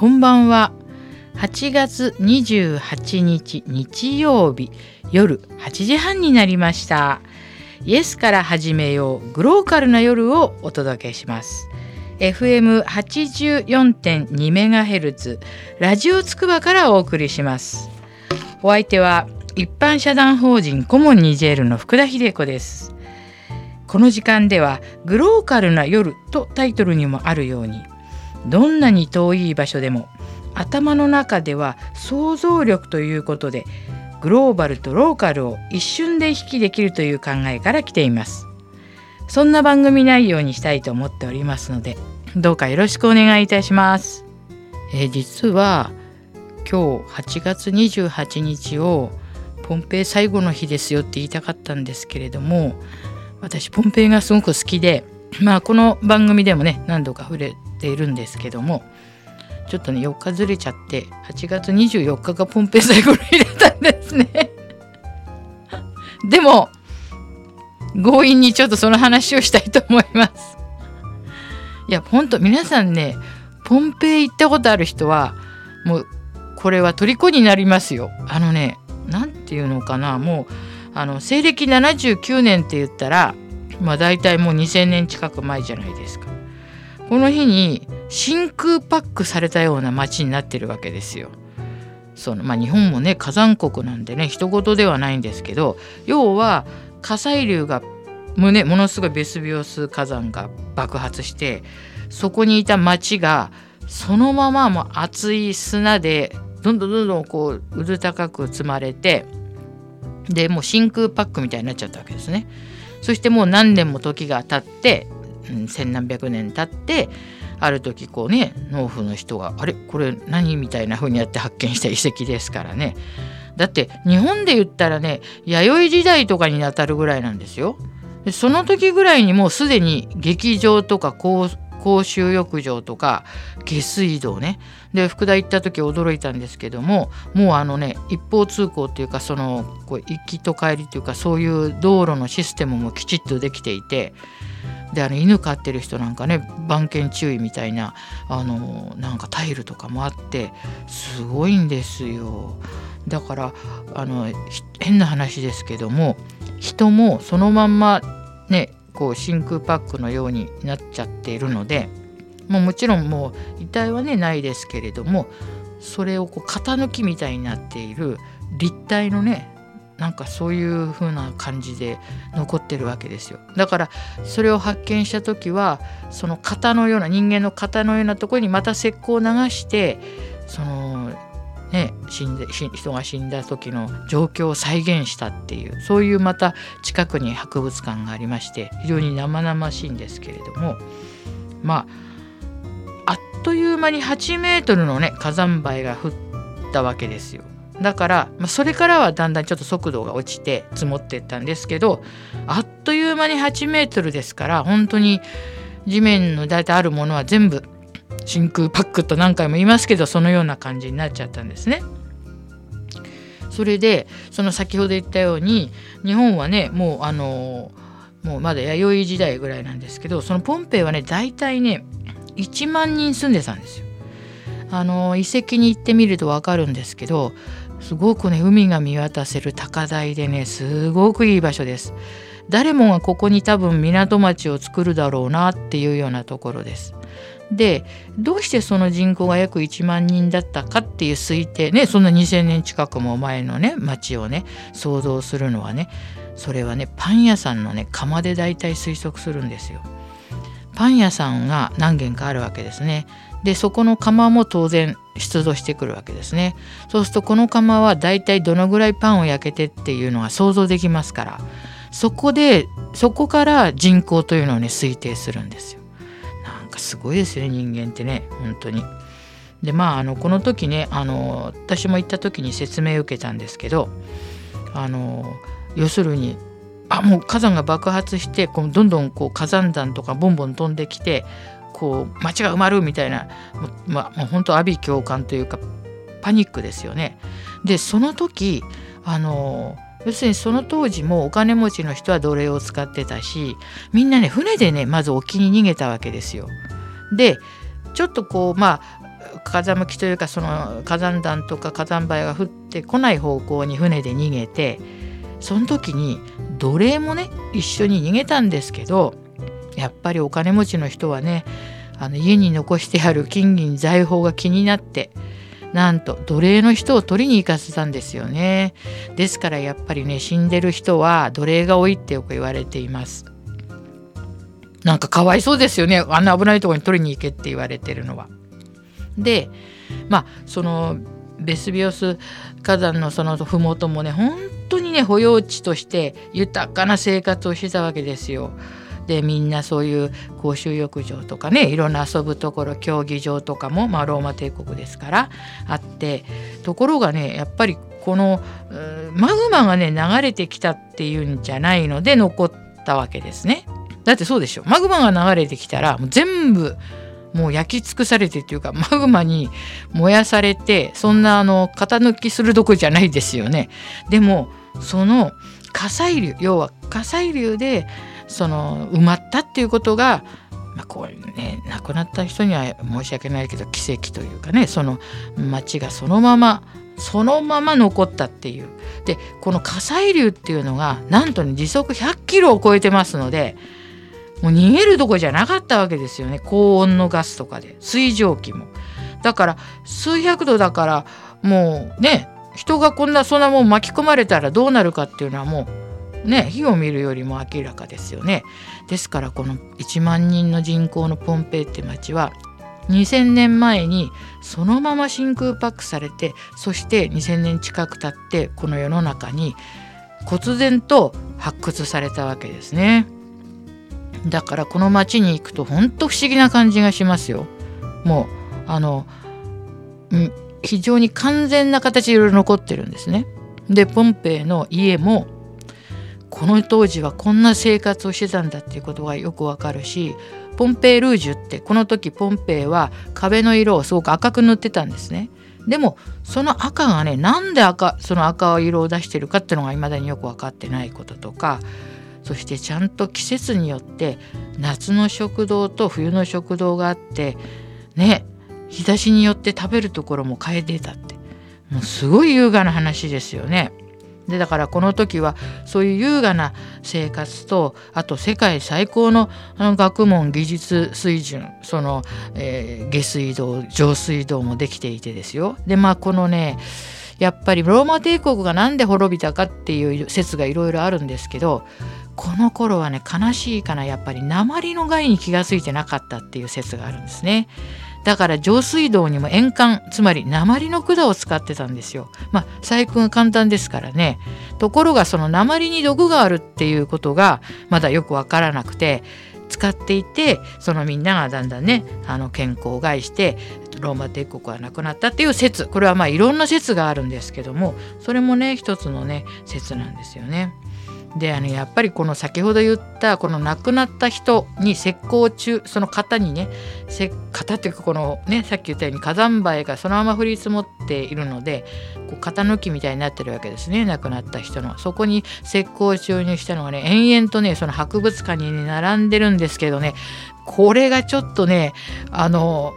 こんばんは。8月28日日曜日夜8時半になりました。イエスから始めようグローカルな夜をお届けします。FM84.2MHz ラジオつくばからお送りします。お相手は一般社団法人コモンニジェールの福田秀子です。この時間ではグローカルな夜とタイトルにもあるようにどんなに遠い場所でも頭の中では想像力ということでグローバルとローカルを一瞬で引きできるという考えから来ています。そんな番組内容にしたいと思っておりますのでどうかよろしくお願いいたします。え、実は今日8月28日をポンペイ最後の日ですよって言いたかったんですけれども私ポンペイがすごく好きでまあこの番組でもね何度か触れているんですけどもちょっとね4日ずれちゃって8月24日がポンペイ最後の日だったんですね。でも強引にちょっとその話をしたいと思います。いやほんと皆さんねポンペイ行ったことある人はもうこれは虜になりますよ。あのね何て言うのかなもうあの西暦79年って言ったらまあ大体もう2,000年近く前じゃないですか。この日に真空パックされたような街になってるわけですよ。そのまあ、日本もね火山国なんでね人事ではないんですけど要は火砕流がもねものすごいベスビオス火山が爆発してそこにいた町がそのままもう熱い砂でどんどんどんどんこううず高く積まれてでもう真空パックみたいになっちゃったわけですね。そしてもう何年も時が経って千何百年経ってある時こうね農夫の人が「あれ？これ何?」みたいな風にやって発見した遺跡ですからねだって日本で言ったらね弥生時代とかにあたるぐらいなんですよ。でその時ぐらいにもうすでに劇場とか公衆浴場とか下水道ねで福田行った時驚いたんですけどももうあのね一方通行っていうかそのこう行きと帰りっていうかそういう道路のシステムもきちっとできていてであの犬飼ってる人なんかね番犬注意みたいなあのなんかタイルとかもあってすごいんですよ。だからあの変な話ですけども人もそのまんまねこう真空パックのようになっちゃっているのでもうもちろんもう遺体はねないですけれどもそれをこう型抜きみたいになっている立体のねなんかそういう風な感じで残ってるわけですよだからそれを発見した時はその型のような人間の型のようなところにまた石膏を流してそのね死んで人が死んだ時の状況を再現したっていうそういうまた近くに博物館がありまして非常に生々しいんですけれどもまああっという間に8メートルのね火山灰が降ったわけですよ。だから、まあ、それからはだんだんちょっと速度が落ちて積もっていったんですけどあっという間に8メートルですから本当に地面の大体あるものは全部真空パックと何回も言いますけどそのような感じになっちゃったんですね。それでその先ほど言ったように日本はねもうあのもうまだ弥生時代ぐらいなんですけどそのポンペイはね大体ね1万人住んでたんですよ。あの遺跡に行ってみると分かるんですけどすごくね海が見渡せる高台でねすごくいい場所です誰もがここに多分港町を作るだろうなっていうようなところですでどうしてその人口が約1万人だったかっていう推定ねそんな2,000年近くも前のね町をね想像するのはねそれはねパン屋さんのね釜で大体推測するんですよ。パン屋さんが何軒かあるわけですね。でそこの釜も当然出土してくるわけですね。そうするとこの釜はだいたいどのぐらいパンを焼けてっていうのが想像できますからそこでそこから人口というのをね推定するんですよ。なんかすごいですよね人間ってね本当に。でまああのこの時ねあの私も行った時に説明を受けたんですけどあの要するにあもう火山が爆発してこうどんどんこう火山弾とかボンボン飛んできてこう街が埋まるみたいなまあ、もう本当阿鼻共感というかパニックですよね。でその時あの要するにその当時もお金持ちの人は奴隷を使ってたしみんなね船でねまず沖に逃げたわけですよ。でちょっとこうまあ風向きというかその火山弾とか火山灰が降ってこない方向に船で逃げてその時に奴隷もね一緒に逃げたんですけどやっぱりお金持ちの人はねあの家に残してある金銀財宝が気になってなんと奴隷の人を取りに行かせたんですよねですからやっぱりね死んでる人は奴隷が多いってよく言われていますなんかかわいそうですよねあんな危ないとこに取りに行けって言われてるのは。でまあそのベスビオス火山のその麓もね本当にね保養地として豊かな生活をしてたわけですよ。でみんなそういう公衆浴場とかねいろんな遊ぶところ競技場とかも、まあ、ローマ帝国ですからあってところがねやっぱりこのマグマがね流れてきたっていうんじゃないので残ったわけですね。だってそうでしょマグマが流れてきたらもう全部もう焼き尽くされてっていうかマグマに燃やされてそんなあの型抜きするどこじゃないですよね。でもその火砕流要は火砕流でその埋まったっていうことが、まあ、こうね亡くなった人には申し訳ないけど奇跡というかねその町がそのままそのまま残ったっていう。でこの火砕流っていうのがなんとね時速100キロを超えてますのでもう逃げるとこじゃなかったわけですよね。高温のガスとかで。水蒸気も。だから数百度だからもうね人がこんなそんなもん巻き込まれたらどうなるかっていうのはもうね火を見るよりも明らかですよね。ですからこの1万人の人口のポンペイって町は2000年前にそのまま真空パックされてそして2000年近く経ってこの世の中に忽然と発掘されたわけですね。だからこの町に行くと本当不思議な感じがしますよ。もうあの非常に完全な形でいろいろ残ってるんですね。でポンペイの家もこの当時はこんな生活をしてたんだっていうことがよくわかるしポンペイルージュってこの時ポンペイは壁の色をすごく赤く塗ってたんですね。でもその赤がねなんで赤その赤色を出してるかっていうのが未だによく分かってないこととかそしてちゃんと季節によって夏の食堂と冬の食堂があってね日差しによって食べるところも変えてたってもうすごい優雅な話ですよね。でだからこの時はそういう優雅な生活とあと世界最高のあの学問技術水準その、えー、下水道上水道もできていてですよ。でまあこのねやっぱりローマ帝国が何で滅びたかっていう説がいろいろあるんですけどこの頃はね悲しいかなやっぱり鉛の害に気が付いてなかったっていう説があるんですね。だから上水道にも塩管つまり鉛の管を使ってたんですよ。まあ細工が簡単ですからね。ところがその鉛に毒があるっていうことがまだよくわからなくて使っていてそのみんながだんだんねあの健康を害してローマ帝国はなくなったっていう説これはまあいろんな説があるんですけどもそれもね一つのね説なんですよね。であのやっぱりこの先ほど言ったこの亡くなった人に石膏中その型にね型っていうかこのねさっき言ったように火山灰がそのまま降り積もっているのでこう型抜きみたいになってるわけですね亡くなった人の。そこに石膏注入したのがね延々とねその博物館に、並んでるんですけどねこれがちょっとねあの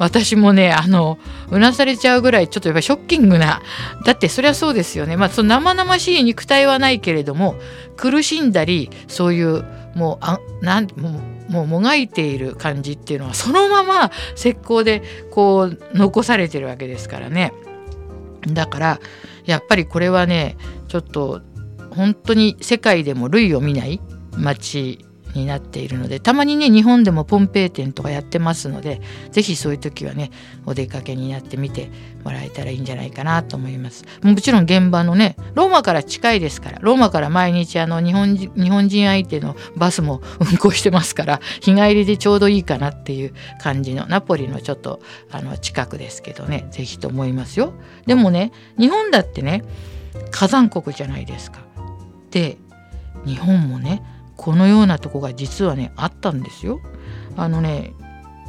私もねあのうなされちゃうぐらいちょっとやっぱりショッキングなだってそりゃそうですよね。まあその生々しい肉体はないけれども苦しんだりそういうもうあなんもうもうもがいている感じっていうのはそのまま石膏でこう残されてるわけですからね。だからやっぱりこれはねちょっと本当に世界でも類を見ない街になっているのでたまにね日本でもポンペイ店とかやってますので是非そういう時はねお出かけになってみてもらえたらいいんじゃないかなと思います。もちろん現場のねローマから近いですからローマから毎日あの日本人日本人相手のバスも 運行してますから日帰りでちょうどいいかなっていう感じのナポリのちょっとあの近くですけどね是非と思いますよ。でもね日本だってね火山国じゃないですか。で日本もねこのようなとこが実はねあったんですよ。あのね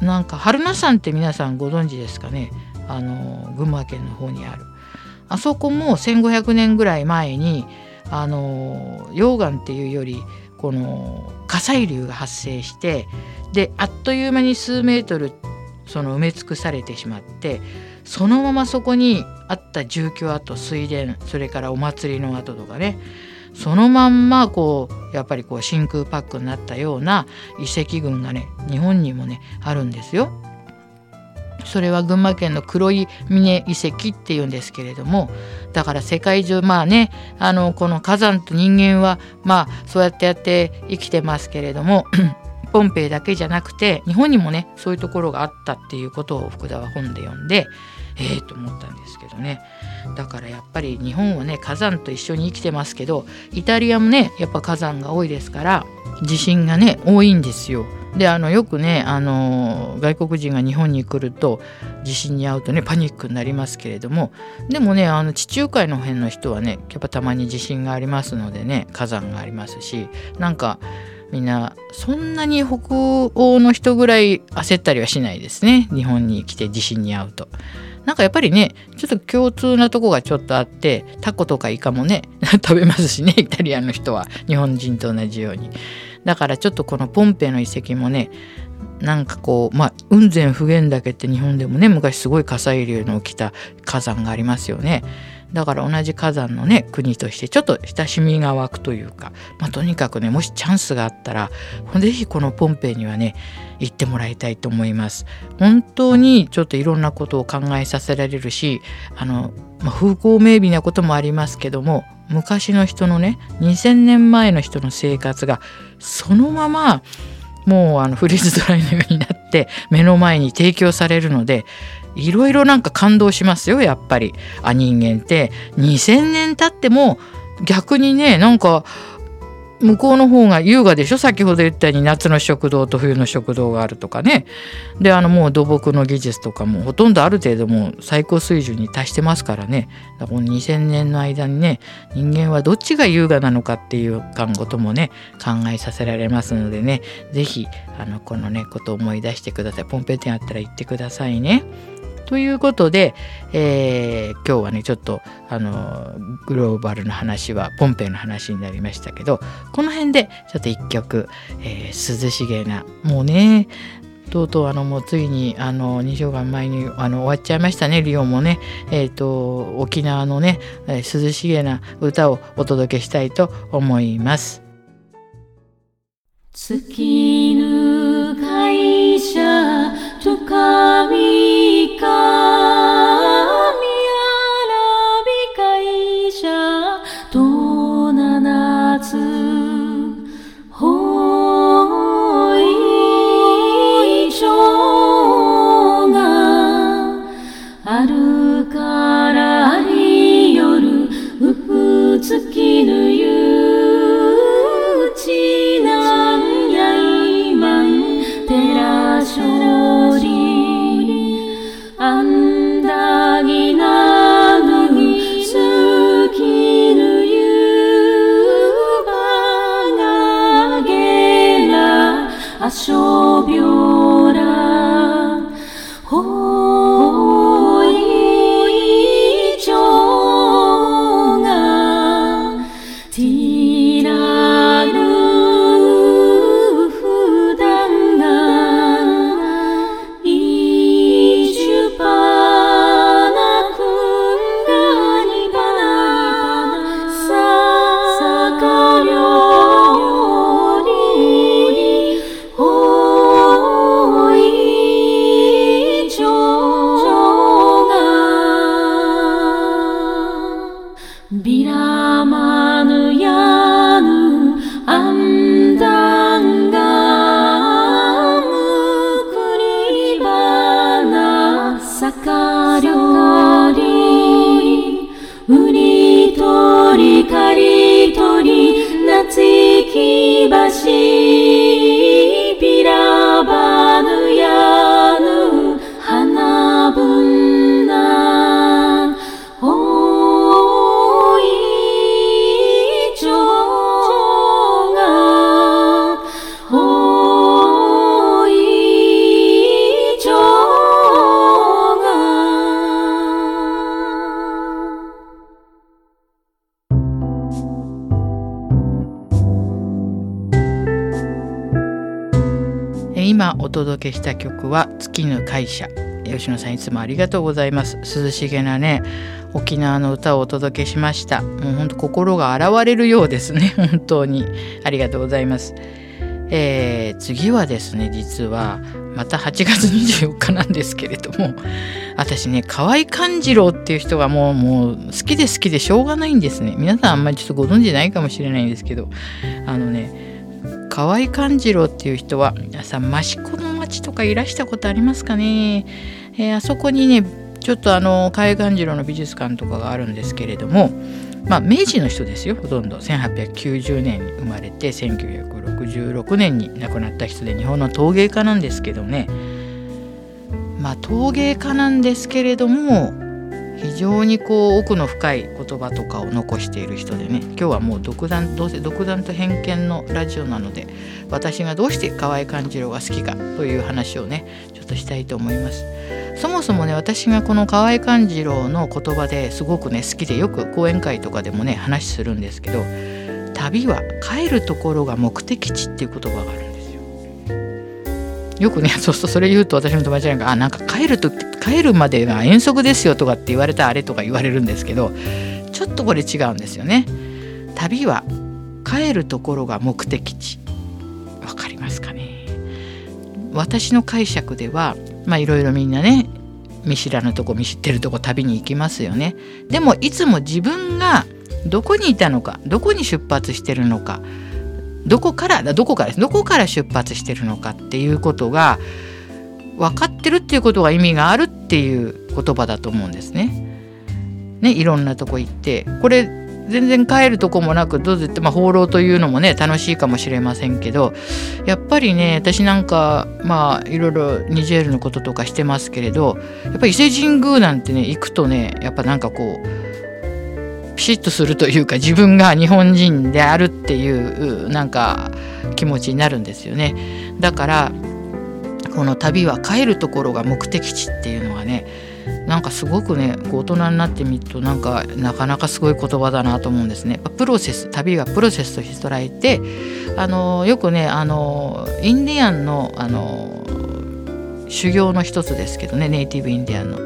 なんか榛名山って皆さんご存知ですかねあの群馬県の方にある。あそこも1,500年ぐらい前にあの溶岩っていうよりこの火砕流が発生してであっという間に数メートルその埋め尽くされてしまってそのままそこにあった住居跡水田それからお祭りの跡とかねそのまんまこうやっぱりこう真空パックになったような遺跡群がね日本にもねあるんですよ。それは群馬県の黒い峰遺跡っていうんですけれどもだから世界中まあねあのこの火山と人間はまあそうやってやって生きてますけれども ポンペイだけじゃなくて日本にもねそういうところがあったっていうことを福田は本で読んでええー、と思ったんですけどねだからやっぱり日本はね火山と一緒に生きてますけどイタリアもねやっぱ火山が多いですから地震がね多いんですよ。であのよくねあの外国人が日本に来ると地震に遭うとねパニックになりますけれどもでもねあの地中海の辺の人はねやっぱたまに地震がありますのでね火山がありますしなんかみんなそんなに北欧の人ぐらい焦ったりはしないですね日本に来て地震に遭うと。なんかやっぱりねちょっと共通なとこがちょっとあってタコとかイカもね 食べますしねイタリアの人は日本人と同じように。だからちょっとこのポンペイの遺跡もねなんかこうまあ雲仙普賢岳って日本でもね昔すごい火砕流の起きた火山がありますよね。だから同じ火山のね国としてちょっと親しみが湧くというか、まあ、とにかくねもしチャンスがあったら是非このポンペイにはね行ってもらいたいと思います。本当にちょっといろんなことを考えさせられるしあの、まあ、風光明媚なこともありますけども昔の人のね2,000年前の人の生活がそのままもうあのフリーズドライのようになって目の前に提供されるのでいろいろなんか感動しますよやっぱり。あ人間って。2,000年経っても逆にねなんか向こうの方が優雅でしょ？先ほど言ったように夏の食堂と冬の食堂があるとかね。であのもう土木の技術とかもほとんどある程度もう最高水準に達してますからね。だからこの2,000年の間にね人間はどっちが優雅なのかっていうこともね考えさせられますのでね。是非このねことを思い出してください。ポンペ店あったら行ってくださいね。ということで、えー、今日はねちょっとあのグローバルな話はポンペイの話になりましたけどこの辺でちょっと一曲、えー、涼しげなもうねとうとうあのもうついにあの2週間前にあの終わっちゃいましたねリオもねえっ、ー、と沖縄のね、えー、涼しげな歌をお届けしたいと思います。月ぬ会社と神か届けした曲は月の会社。吉野さんいつもありがとうございます。涼しげなね沖縄の歌をお届けしました。もうほんと心が洗われるようですね。本当に。ありがとうございます。えー、次はですね実はまた8月24日なんですけれども私ね河合勘次郎っていう人がもうもう好きで好きでしょうがないんですね。皆さんあんまりちょっとご存知ないかもしれないんですけどあのね河合勘次郎っていう人は皆さん益子の町とかいらしたことありますかね、えー、あそこにねちょっとあの河合勘次郎の美術館とかがあるんですけれどもまあ明治の人ですよほとんど。1890年に生まれて1966年に亡くなった人で日本の陶芸家なんですけどね。まあ陶芸家なんですけれども非常にこう奥の深い言葉とかを残している人でね今日はもう独断どうせ独断と偏見のラジオなので私がどうして河合勘次郎が好きかという話をねちょっとしたいと思います。そもそもね私がこの河合勘次郎の言葉ですごくね好きでよく講演会とかでもね話するんですけど旅は帰るところが目的地っていう言葉があるんですよ。よくねそうするとそれ言うと私の友達なんか「あなんか帰る帰るまでが遠足ですよ」とかって言われたあれとか言われるんですけどちょっとこれ違うんですよね。旅は帰るところが目的地わかりますかね？私の解釈ではまあいろいろみんなね見知らぬとこ見知ってるとこ旅に行きますよね。でもいつも自分がどこにいたのかどこに出発してるのかどこからどこからどこから出発してるのかっていうことが分かってるっていうことが意味があるっていう言葉だと思うんですね。ねいろんなとこ行ってこれ全然帰るとこもなくどうぞって、まあ、放浪というのもね楽しいかもしれませんけどやっぱりね私なんかまあいろいろニジェールのこととかしてますけれどやっぱり伊勢神宮なんてね行くとねやっぱなんかこうピシッとするというか自分が日本人であるっていうなんか気持ちになるんですよねだからこの旅は帰るところが目的地っていうのはねなんかすごくね大人になってみるとなんかなかなかすごい言葉だなと思うんですね。プロセス旅はプロセスとして捉えてあのよくねあのインディアンのあの修行の一つですけどねネイティブインディアンの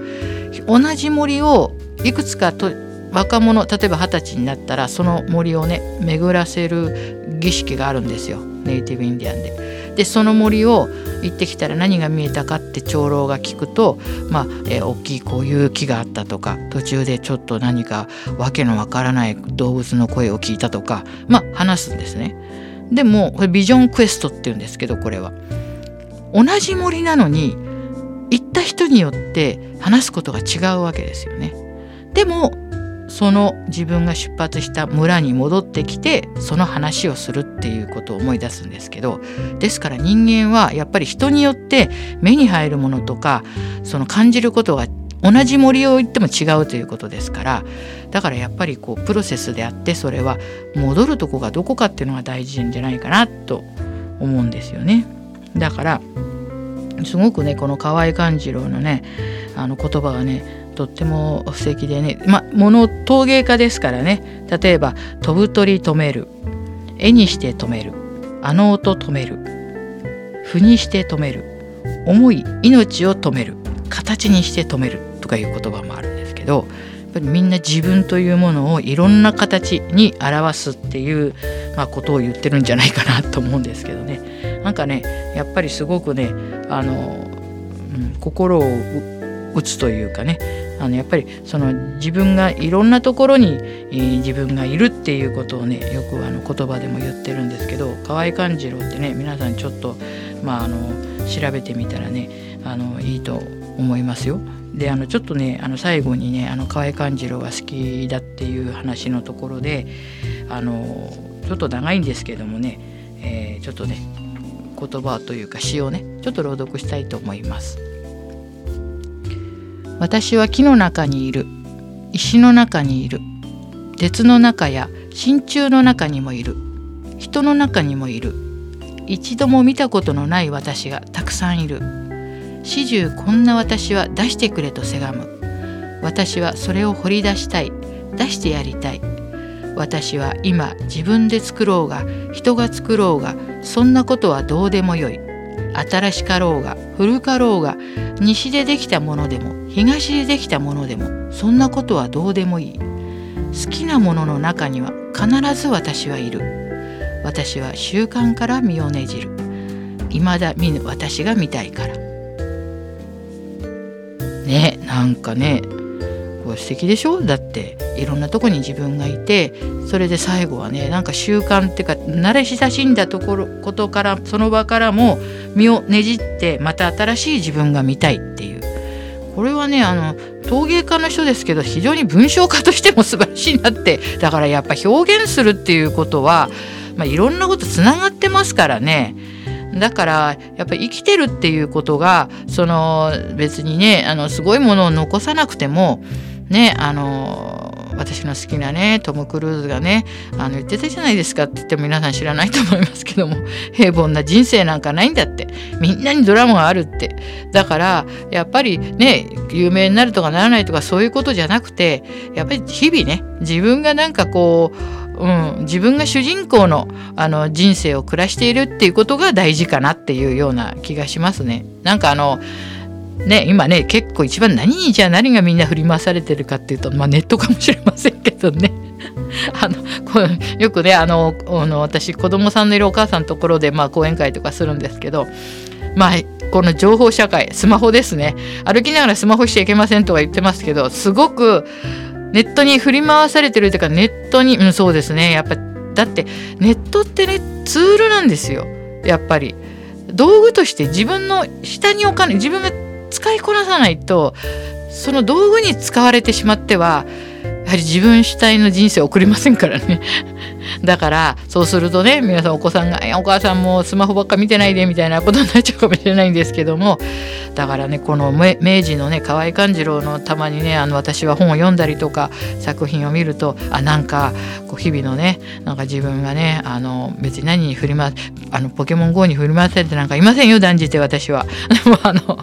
同じ森をいくつかと若者例えば二十歳になったらその森をね巡らせる儀式があるんですよネイティブインディアンで。でその森を行ってきたら何が見えたかって長老が聞くとまあ、えー、大きいこういう木があったとか途中でちょっと何か訳のわからない動物の声を聞いたとかまあ話すんですね。でもこれビジョンクエストっていうんですけどこれは。同じ森なのに行った人によって話すことが違うわけですよね。でもその自分が出発した村に戻ってきてその話をするっていうことを思い出すんですけどですから人間はやっぱり人によって目に入るものとかその感じることが同じ森を行っても違うということですからだからやっぱりこうプロセスであってそれは戻るとこがどこかっていうのが大事じゃないかなと思うんですよね。だからすごくねこの河合勘次郎のねあの言葉がねとっても素敵でね。ま物陶芸家ですからね。例えば「飛ぶ鳥止める」「絵にして止める」「あの音止める」「譜にして止める」「思い命を止める」「形にして止める」とかいう言葉もあるんですけどやっぱりみんな自分というものをいろんな形に表すっていう、まあ、ことを言ってるんじゃないかなと思うんですけどね。なんかねやっぱりすごくねあの、うん、心を打つというかね。あのやっぱりその自分がいろんなところに、えー、自分がいるっていうことをねよくあの言葉でも言ってるんですけど河合勘次郎ってね皆さんちょっと、まあ、あの調べてみたらねあのいいと思いますよ。であのちょっとねあの最後にねあの河合勘次郎が好きだっていう話のところであのちょっと長いんですけどもね、えー、ちょっとね言葉というか詩をねちょっと朗読したいと思います。私は木の中にいる。石の中にいる。鉄の中や真鍮の中にもいる。人の中にもいる。一度も見たことのない私がたくさんいる。始終こんな私は出してくれとせがむ。私はそれを掘り出したい。出してやりたい。私は今自分で作ろうが人が作ろうがそんなことはどうでもよい。新しかろうが古かろうが西でできたものでも。東でできたものでもそんなことはどうでもいい。好きなものの中には必ず私はいる。私は習慣から身をねじる。未だ見ぬ私が見たいから。ねなんかねこう素敵でしょ？だっていろんなとこに自分がいてそれで最後はねなんか習慣っていうか慣れ親しんだところことからその場からも身をねじってまた新しい自分が見たいっていう。これはねあの陶芸家の人ですけど非常に文章家としても素晴らしいなってだからやっぱ表現するっていうことは、まあ、いろんなことつながってますからね。だからやっぱり生きてるっていうことがその別にねあのすごいものを残さなくてもねあの私の好きなねトム・クルーズがねあの言ってたじゃないですかって言っても皆さん知らないと思いますけども 平凡な人生なんかないんだってみんなにドラマがあるってだからやっぱりね有名になるとかならないとかそういうことじゃなくてやっぱり日々ね自分がなんかこううん、自分が主人公のあの人生を暮らしているっていうことが大事かなっていうような気がしますね。なんかあのね、今ね結構一番何にじゃあ何がみんな振り回されてるかっていうと、まあ、ネットかもしれませんけどね。あのこよくねあのあの私子供さんのいるお母さんのところで、まあ、講演会とかするんですけどまあこの情報社会スマホですね。歩きながらスマホしちゃいけませんとか言ってますけどすごくネットに振り回されてるというかネットに、うん、そうですね。やっぱだってネットってねツールなんですよ。やっぱり。道具として自分の下に置か自分が使いこなさないとその道具に使われてしまってはやはり自分主体の人生を送りませんからね だからそうするとね皆さんお子さんが「お母さんもスマホばっか見てないで」みたいなことになっちゃうかもしれないんですけどもだからねこの明治のね河合勘次郎のたまにねあの私は本を読んだりとか作品を見るとあなんかこう日々のねなんか自分がねあの別に何に振り回あのポケモン GO に振り回されてなんかいませんよ断じて私は。でもあの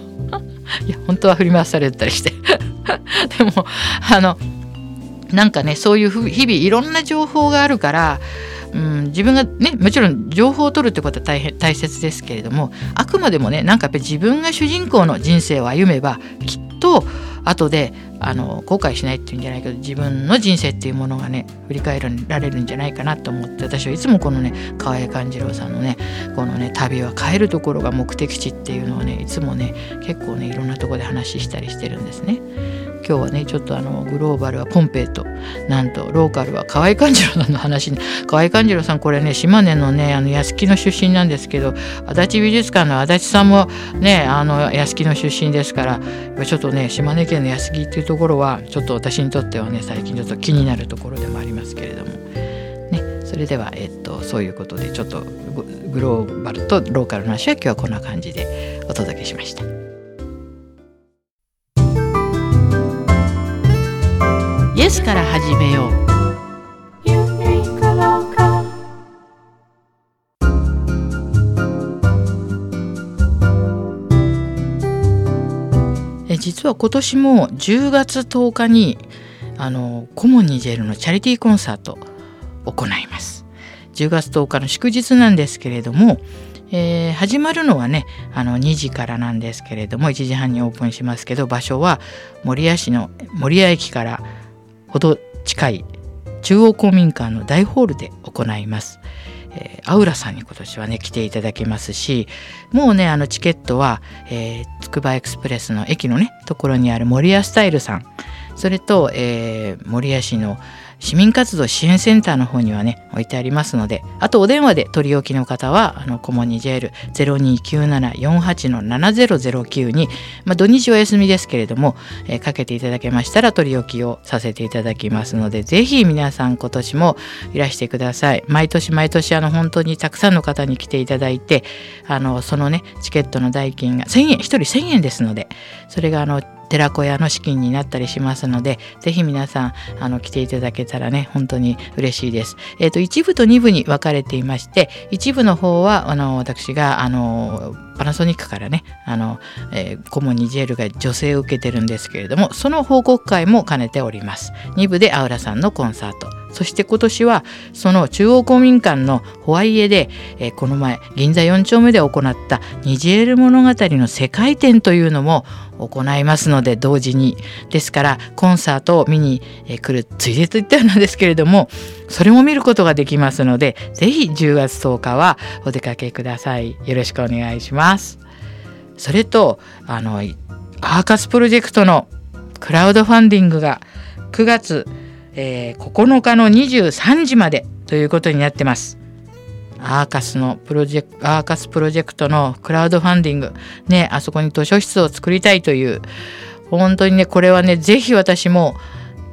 いや本当は振り回されたりして。でもあのなんかねそういう日々いろんな情報があるから、うん、自分がねもちろん情報を取るってことは大変大切ですけれどもあくまでもねなんかやっぱり自分が主人公の人生を歩めばきっと後であの後悔しないっていうんじゃないけど自分の人生っていうものがね振り返られるんじゃないかなと思って私はいつもこのね河合勘次郎さんのねこのね旅は帰るところが目的地っていうのをねいつもね結構ねいろんなとこで話したりしてるんですね。今日はねちょっとあのグローバルはポンペイとなんとローカルは河合勘次郎さんの話に河合勘次郎さんこれね島根のねあの屋敷の出身なんですけど足立美術館の足立さんもねあの屋敷の出身ですからちょっとね島根県の屋敷っていうところはちょっと私にとってはね最近ちょっと気になるところでもありますけれども。ね、それでは、えっと、そういうことでちょっとグローバルとローカルの話は今日はこんな感じでお届けしました。イエスから始めよう。え実は今年も10月10日にあのコモンニジェルのチャリティーコンサートを行います。10月10日の祝日なんですけれども、えー、始まるのはねあの2時からなんですけれども1時半にオープンしますけど場所は守谷市の守谷駅からほど近い中央公民館の大ホールで行います。えー、アウラさんに今年はね来ていただけますしもうねあのチケットはつくばエクスプレスの駅のねところにある森屋スタイルさんそれと、えー、守谷市の市民活動支援センターの方にはね置いてありますのであとお電話で取り置きの方はあのコモニジェール029748-7009に、まあ、土日お休みですけれども、えー、かけていただけましたら取り置きをさせていただきますのでぜひ皆さん今年もいらしてください。毎年毎年あの本当にたくさんの方に来ていただいてあのそのねチケットの代金が1000円1人1000円ですのでそれがあの寺子屋の資金になったりしますので、ぜひ皆さん、あの、来ていただけたらね、本当に嬉しいです。え、ー、と、一部と二部に分かれていまして、一部の方は、あの、私が、あの、パナソニックからね、あの、えー、コモンニジェールが女性を受けてるんですけれども、その報告会も兼ねております。2部でアウラさんのコンサート。そして今年はその中央公民館のホワイエで、えー、この前銀座4丁目で行ったニジェール物語の世界展というのも行いますので同時にですからコンサートを見に来るついでといったようなんですけれどもそれも見ることができますので是非10月10日はお出かけください。よろしくお願いします。それとあのアーカスプロジェクトのクラウドファンディングが9月、えー、9日の23時までということになってます。アーカスのプロジェクトアーカスプロジェクトのクラウドファンディングねあそこに図書室を作りたいという本当にねこれはね是非私も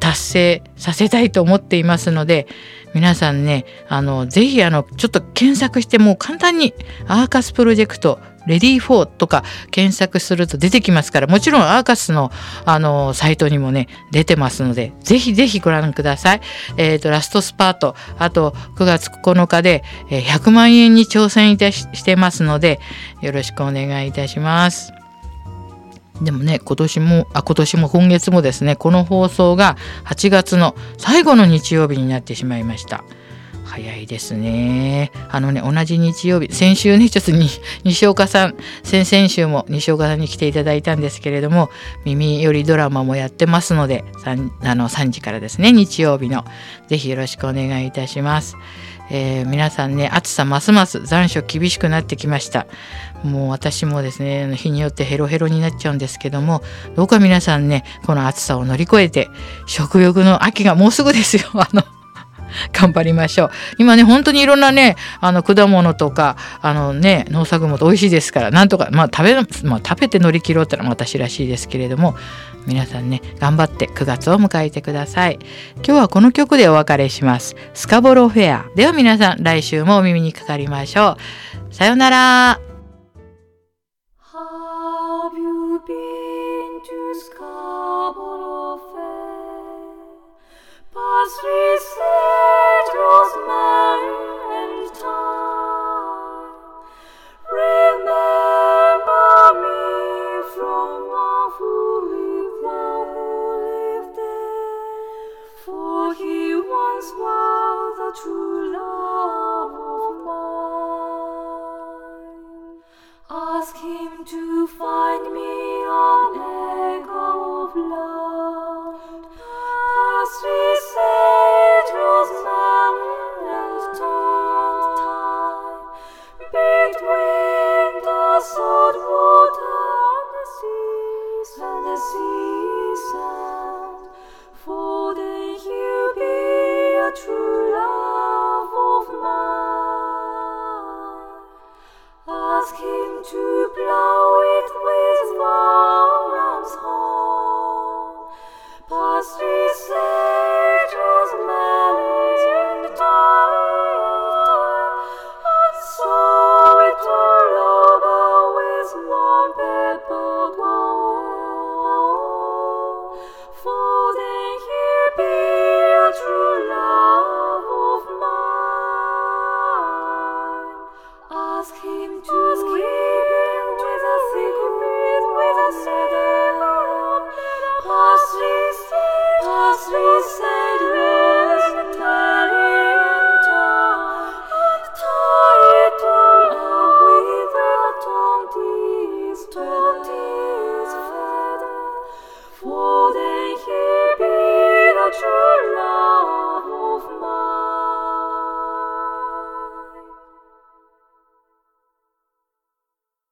達成させたいと思っていますので皆さんねあのぜひあのちょっと検索してもう簡単にアーカスプロジェクトレディー4とか検索すると出てきますからもちろんアーカスのあのサイトにもね出てますのでぜひぜひご覧ください。えっ、ー、とラストスパートあと9月9日で100万円に挑戦いたししてますのでよろしくお願いいたします。でもね、今年も、あ、今年も今月もですね、この放送が8月の最後の日曜日になってしまいました。早いですね。あのね、同じ日曜日、先週ね、ちょっとに西岡さん、先々週も西岡さんに来ていただいたんですけれども、耳よりドラマもやってますので、3, あの3時からですね、日曜日の。ぜひよろしくお願いいたします。えー、皆さんね、暑さますます残暑厳しくなってきました。もう私もですね、日によってヘロヘロになっちゃうんですけども、どうか皆さんね、この暑さを乗り越えて、食欲の秋がもうすぐですよ。あの 頑張りましょう。今ね、本当にいろんなね、あの果物とか、あのね、農作物美味しいですから、なんとか、まあ食べ、まあ、食べて乗り切ろうってのは私らしいですけれども、皆さんね、頑張って9月を迎えてください。今日はこの曲でお別れします。スカボロフェア。では皆さん、来週もお耳にかかりましょう。さようなら。Pas vi sed man. say